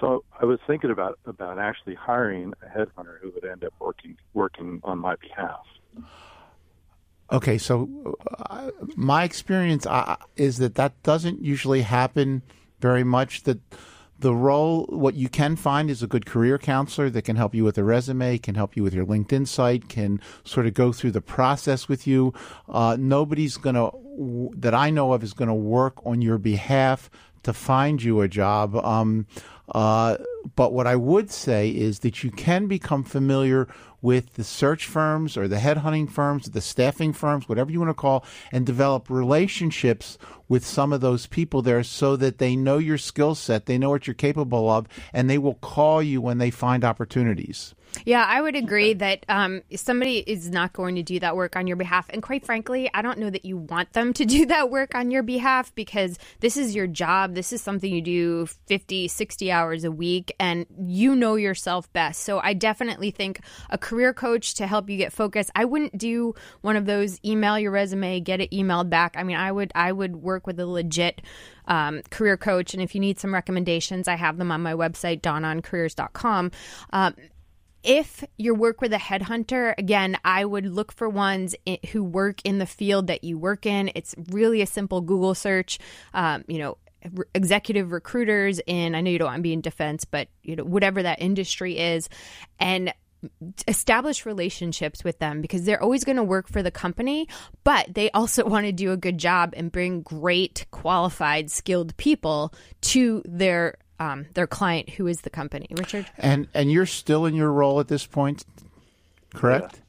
So I was thinking about about actually hiring a headhunter who would end up working working on my behalf. Okay, so uh, my experience uh, is that that doesn't usually happen very much. That the role, what you can find is a good career counselor that can help you with a resume, can help you with your LinkedIn site, can sort of go through the process with you. Uh, nobody's going to, that I know of, is going to work on your behalf to find you a job. Um, uh, but what I would say is that you can become familiar with the search firms or the headhunting firms, the staffing firms, whatever you want to call, and develop relationships with some of those people there so that they know your skill set, they know what you're capable of, and they will call you when they find opportunities. Yeah, I would agree that um, somebody is not going to do that work on your behalf. And quite frankly, I don't know that you want them to do that work on your behalf because this is your job. This is something you do 50, 60 hours a week, and you know yourself best. So I definitely think a career coach to help you get focused. I wouldn't do one of those email your resume, get it emailed back. I mean, I would I would work with a legit um, career coach. And if you need some recommendations, I have them on my website, dawnoncareers.com. Um, if you work with a headhunter, again, I would look for ones who work in the field that you work in. It's really a simple Google search. Um, you know, executive recruiters in I know you don't want to be in defense, but you know whatever that industry is, and establish relationships with them because they're always going to work for the company, but they also want to do a good job and bring great, qualified, skilled people to their um, their client, who is the company. Richard. And and you're still in your role at this point, correct?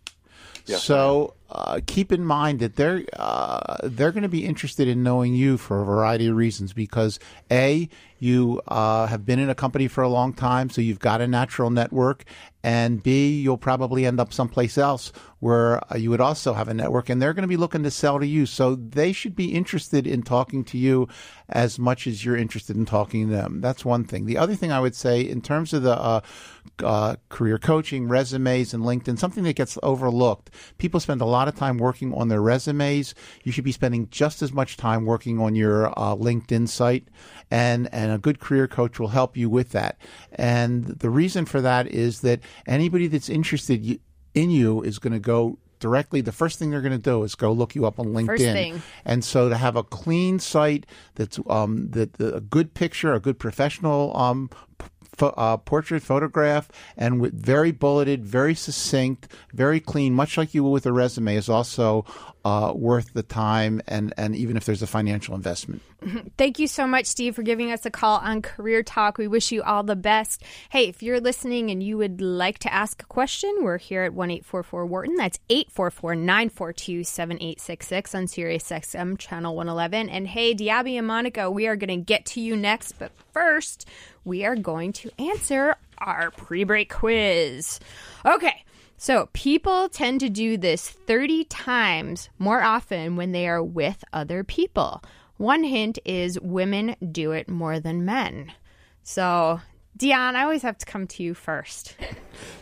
Yes, so uh, keep in mind that they're uh, they're going to be interested in knowing you for a variety of reasons because a you uh, have been in a company for a long time, so you've got a natural network, and b you'll probably end up someplace else where uh, you would also have a network, and they're going to be looking to sell to you. So they should be interested in talking to you as much as you're interested in talking to them. That's one thing. The other thing I would say in terms of the uh, uh, career coaching, resumes, and LinkedIn, something that gets overlooked. People spend a lot of time working on their resumes. You should be spending just as much time working on your uh, LinkedIn site, and and a good career coach will help you with that. And the reason for that is that anybody that's interested in you is going to go directly the first thing they're going to do is go look you up on linkedin and so to have a clean site that's um that that a good picture a good professional um uh, portrait photograph and with very bulleted, very succinct, very clean, much like you would with a resume, is also uh, worth the time and, and even if there's a financial investment. Thank you so much, Steve, for giving us a call on Career Talk. We wish you all the best. Hey, if you're listening and you would like to ask a question, we're here at 1 844 Wharton. That's 844 942 7866 on Sirius XM Channel 111. And hey, Diaby and Monica, we are going to get to you next. But first, we are going to answer our pre break quiz. Okay. So, people tend to do this 30 times more often when they are with other people. One hint is women do it more than men. So, Dion, I always have to come to you first.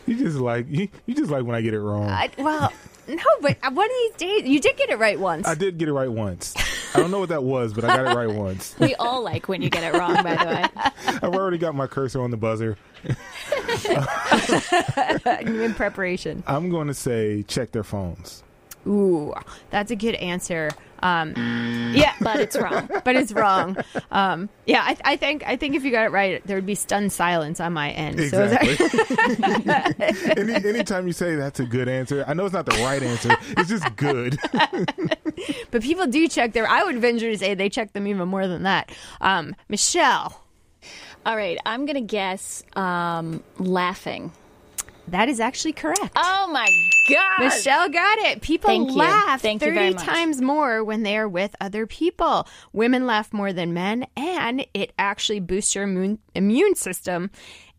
You just like you, you just like when I get it wrong. I, well, no, but one of these days, you did get it right once. I did get it right once. I don't know what that was, but I got it right once. We all like when you get it wrong, by the way. I've already got my cursor on the buzzer. in preparation. I'm going to say check their phones. Ooh, that's a good answer. Um, yeah, But it's wrong. but it's wrong. Um, yeah, I, I think I think if you got it right, there would be stunned silence on my end. So that- Exactly. Any, anytime you say that's a good answer, I know it's not the right answer. It's just good. but people do check their. I would venture to say they check them even more than that. Um, Michelle, All right, I'm going to guess um, laughing. That is actually correct. Oh my God. Michelle got it. People Thank laugh Thank you 30 very much. times more when they are with other people. Women laugh more than men, and it actually boosts your immune, immune system.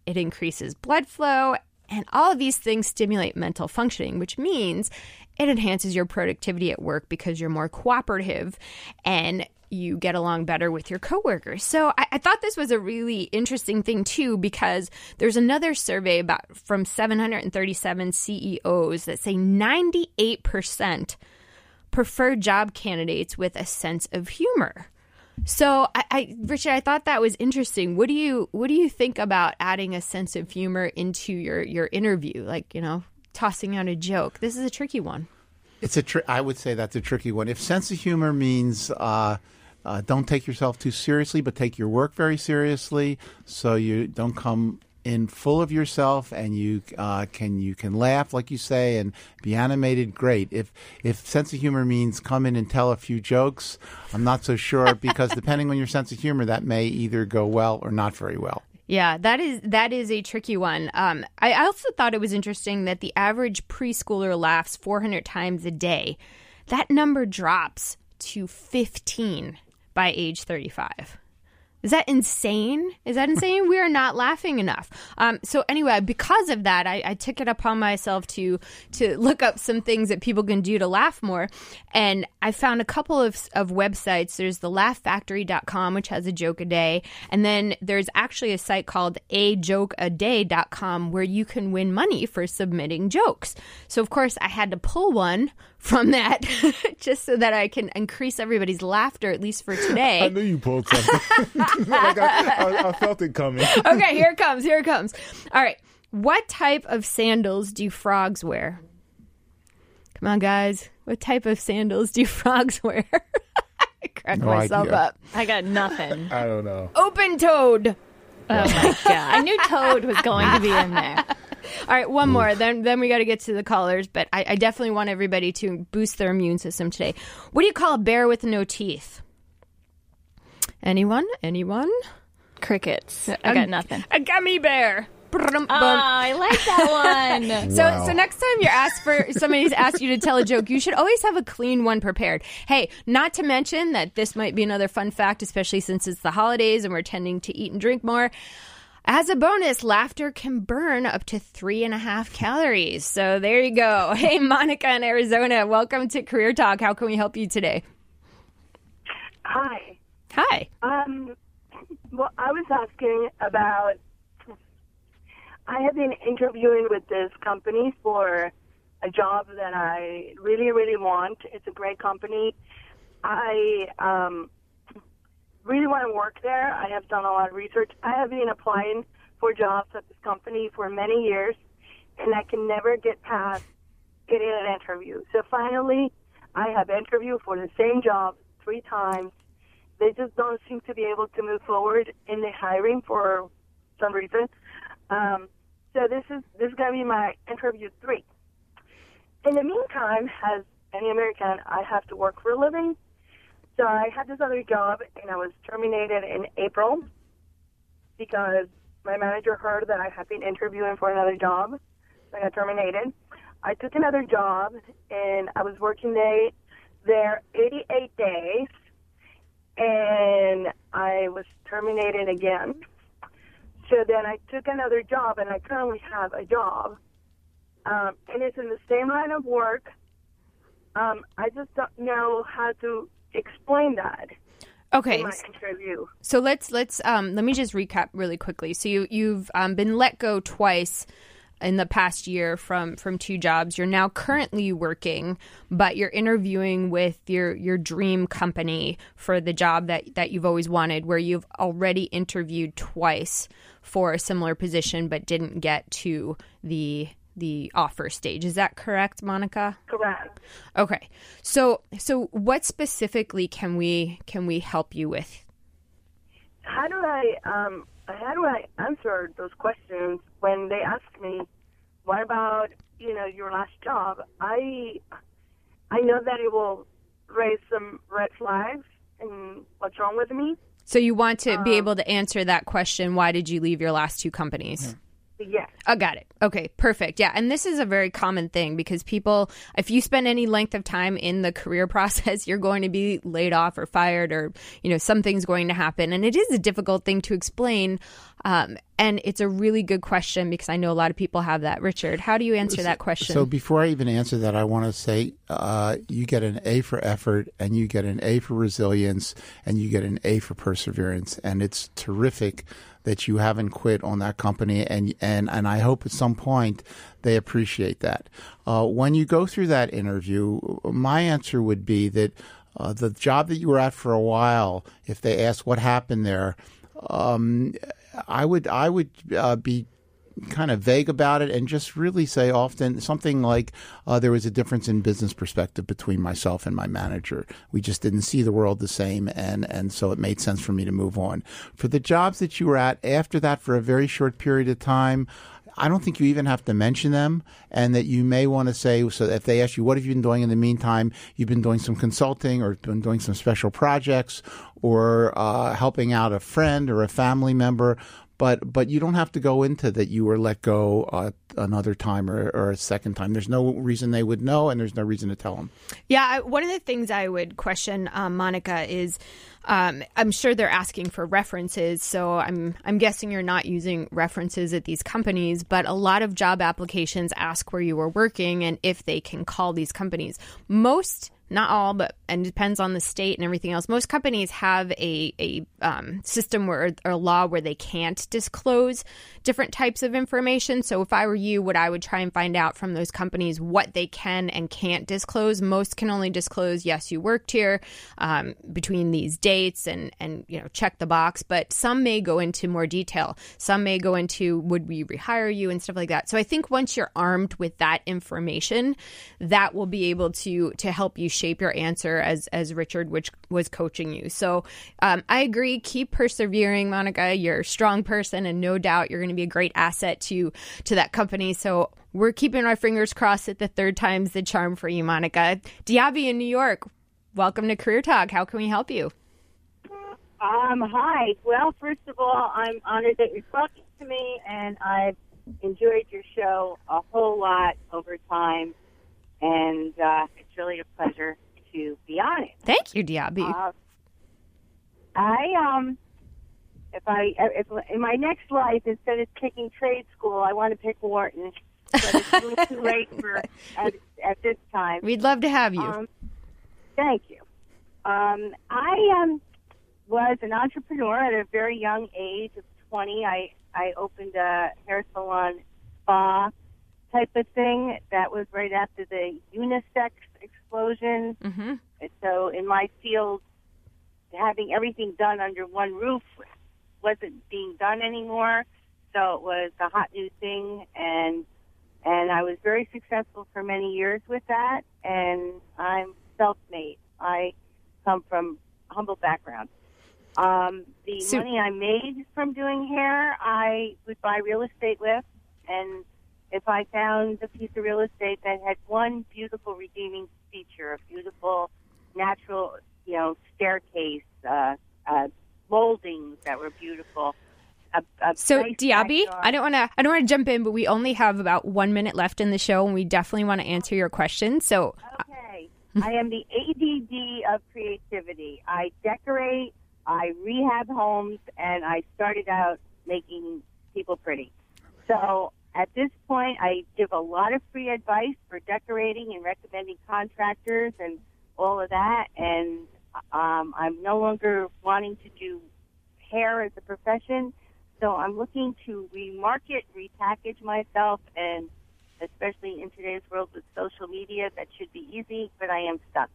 It increases blood flow, and all of these things stimulate mental functioning, which means it enhances your productivity at work because you're more cooperative and you get along better with your coworkers. So I, I thought this was a really interesting thing too, because there's another survey about from 737 CEOs that say 98% prefer job candidates with a sense of humor. So I, I Richard, I thought that was interesting. What do you what do you think about adding a sense of humor into your your interview? Like, you know, tossing out a joke. This is a tricky one. It's a I would say that's a tricky one. If sense of humor means uh, uh, don't take yourself too seriously, but take your work very seriously, so you don't come in full of yourself and you uh, can you can laugh like you say and be animated. Great. If if sense of humor means come in and tell a few jokes, I'm not so sure because depending on your sense of humor, that may either go well or not very well. Yeah, that is that is a tricky one. Um, I also thought it was interesting that the average preschooler laughs 400 times a day. That number drops to 15 by age 35. Is that insane? Is that insane? we are not laughing enough. Um, so anyway, because of that, I, I took it upon myself to to look up some things that people can do to laugh more, and I found a couple of of websites. There's the LaughFactory.com, which has a joke a day, and then there's actually a site called ajokeaday.com where you can win money for submitting jokes. So of course, I had to pull one from that just so that I can increase everybody's laughter at least for today. I knew you pulled something. like I, I, I felt it coming. okay, here it comes. Here it comes. All right. What type of sandals do frogs wear? Come on, guys. What type of sandals do frogs wear? I cracked No myself idea. up. I got nothing. I don't know. Open toed. Oh my god! I knew Toad was going to be in there. All right, one more. Then then we got to get to the callers. But I, I definitely want everybody to boost their immune system today. What do you call a bear with no teeth? Anyone? Anyone? Crickets. I A- got nothing. A gummy bear. Brum, Oh. I like that one. So, Wow. so next time you're asked for somebody's asked you to tell a joke, you should always have a clean one prepared. Hey, not to mention that this might be another fun fact, especially since it's the holidays and we're tending to eat and drink more. As a bonus, laughter can burn up to three and a half calories. So there you go. Hey, Monica in Arizona, welcome to Career Talk. How can we help you today? Hi. Hi. Um, well, I was asking about. I have been interviewing with this company for a job that I really, really want. It's a great company. I um, really want to work there. I have done a lot of research. I have been applying for jobs at this company for many years, and I can never get past getting an interview. So finally, I have interviewed for the same job three times. They just don't seem to be able to move forward in the hiring for some reason. Um, so this is this is to be my interview three. In the meantime, as any American, I have to work for a living. So I had this other job, and I was terminated in April because my manager heard that I had been interviewing for another job. So I got terminated. I took another job, and I was working there, there 88 days, and I was terminated again. So then I took another job, and I currently have a job, um, and it's in the same line of work. Um, I just don't know how to explain that Okay. So let's let's um let me just recap really quickly. So you you've um, been let go twice in the past year from from two jobs. You're now currently working, but you're interviewing with your your dream company for the job that that you've always wanted where you've already interviewed twice for a similar position but didn't get to the the offer stage. Is that correct, Monica? Correct. Okay. So so what specifically can we can we help you with? How do I um how do I answer those questions when they ask me, "What about you know your last job?" I I know that it will raise some red flags and what's wrong with me. So you want to be Um, able to answer that question, why did you leave your last two companies? Yes. I got it. Okay, perfect. Yeah, and this is a very common thing because people, if you spend any length of time in the career process, you're going to be laid off or fired, or you know something's going to happen, and it is a difficult thing to explain. Um, and it's a really good question because I know a lot of people have that. Richard, how do you answer that question? So before I even answer that, I want to say uh, you get an A for effort, and you get an A for resilience, and you get an A for perseverance, and it's terrific that you haven't quit on that company, and and and I hope at some point they appreciate that. Uh, when you go through that interview, my answer would be that uh, the job that you were at for a while, if they ask what happened there, um, I would I would uh, be kind of vague about it and just really say often something like uh, there was a difference in business perspective between myself and my manager. We just didn't see the world the same, and and so it made sense for me to move on. For the jobs that you were at after that for a very short period of time. I don't think you even have to mention them, and that you may want to say so. If they ask you what have you been doing in the meantime, you've been doing some consulting or been doing some special projects or uh, helping out a friend or a family member. But but you don't have to go into that you were let go uh, another time or, or a second time. There's no reason they would know, and there's no reason to tell them. Yeah, I, one of the things I would question, um, Monica, is um, I'm sure they're asking for references, so I'm I'm guessing you're not using references at these companies. But a lot of job applications ask where you were working and if they can call these companies. Most not all, but and depends on the state and everything else. Most companies have a a um, system where or a law where they can't disclose different types of information. So if I were you, what I would try and find out from those companies what they can and can't disclose. Most can only disclose yes, you worked here um, between these dates and and you know check the box. But some may go into more detail. Some may go into would we rehire you and stuff like that. So I think once you're armed with that information, that will be able to to help you shape your answer as as Richard which was coaching you. So um, I agree. Keep persevering, Monica. You're a strong person, and no doubt you're going to be a great asset to to that company. So we're keeping our fingers crossed that the third time's the charm for you, Monica. Diaby in New York. Welcome to Career Talk. How can we help you? Um, hi. Well, first of all, I'm honored that you're talking to me, and I've enjoyed your show a whole lot over time, and uh, really a pleasure to be on it. Thank you, Diaby. Uh, I um, if I if in my next life instead of taking trade school, I want to pick Wharton. But it's little too late for at, at this time. We'd love to have you. Um, thank you. Um, I um, was an entrepreneur at a very young age of 20. I, I opened a hair salon spa type of thing. That was right after the unisex explosion. Mm-hmm. And so in my field, having everything done under one roof wasn't being done anymore. So it was a hot new thing, and and I was very successful for many years with that. And I'm self-made. I come from humble background. Um, the So- money I made from doing hair, I would buy real estate with, and if I found a piece of real estate that had one beautiful redeeming feature, a beautiful natural, you know, staircase, uh, uh, moldings that were beautiful. A, a So Diaby, backyard. I don't want to I don't want to jump in, but we only have about one minute left in the show, and we definitely want to answer your question. So Okay. I am the ADD of creativity. I decorate, I rehab homes, and I started out making people pretty. So at this point, I give a lot of free advice for decorating and recommending contractors and all of that. And um, I'm no longer wanting to do hair as a profession. So I'm looking to remarket, repackage myself, and especially in today's world with social media, that should be easy, but I am stuck.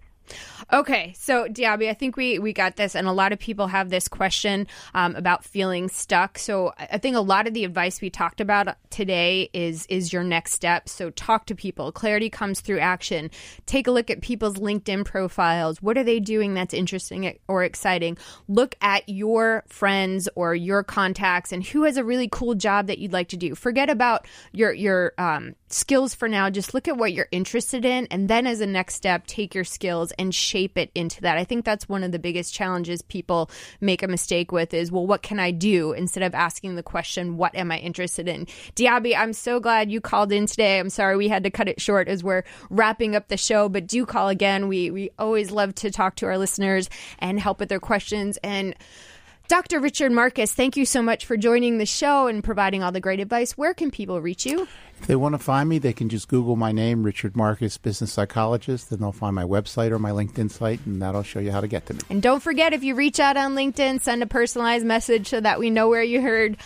Okay, so Diaby, I think we we got this, and a lot of people have this question um, about feeling stuck. So I think a lot of the advice we talked about today is is your next step. So talk to people. Clarity comes through action. Take a look at people's LinkedIn profiles. What are they doing that's interesting or exciting? Look at your friends or your contacts and who has a really cool job that you'd like to do. Forget about your your um, skills for now. Just look at what you're interested in, and then as a next step, take your skills and shape it into that. I think that's one of the biggest challenges people make a mistake with is, well, what can I do instead of asking the question, what am I interested in? Diaby, I'm so glad you called in today. I'm sorry we had to cut it short as we're wrapping up the show, but do call again. We we always love to talk to our listeners and help with their questions and. Dr. Richard Marcus, thank you so much for joining the show and providing all the great advice. Where can people reach you? If they want to find me, they can just Google my name, Richard Marcus, business psychologist, then they'll find my website or my LinkedIn site, and that'll show you how to get to me. And don't forget, if you reach out on LinkedIn, send a personalized message so that we know where you heard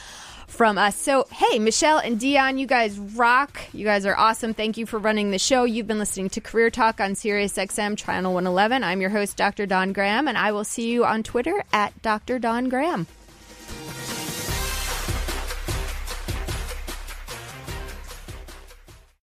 from us. So, hey, Michelle and Dion, you guys rock. You guys are awesome. Thank you for running the show. You've been listening to Career Talk on Sirius XM Channel 111. I'm your host, Dr. Dawn Graham, and I will see you on Twitter at Dr. Dawn Graham.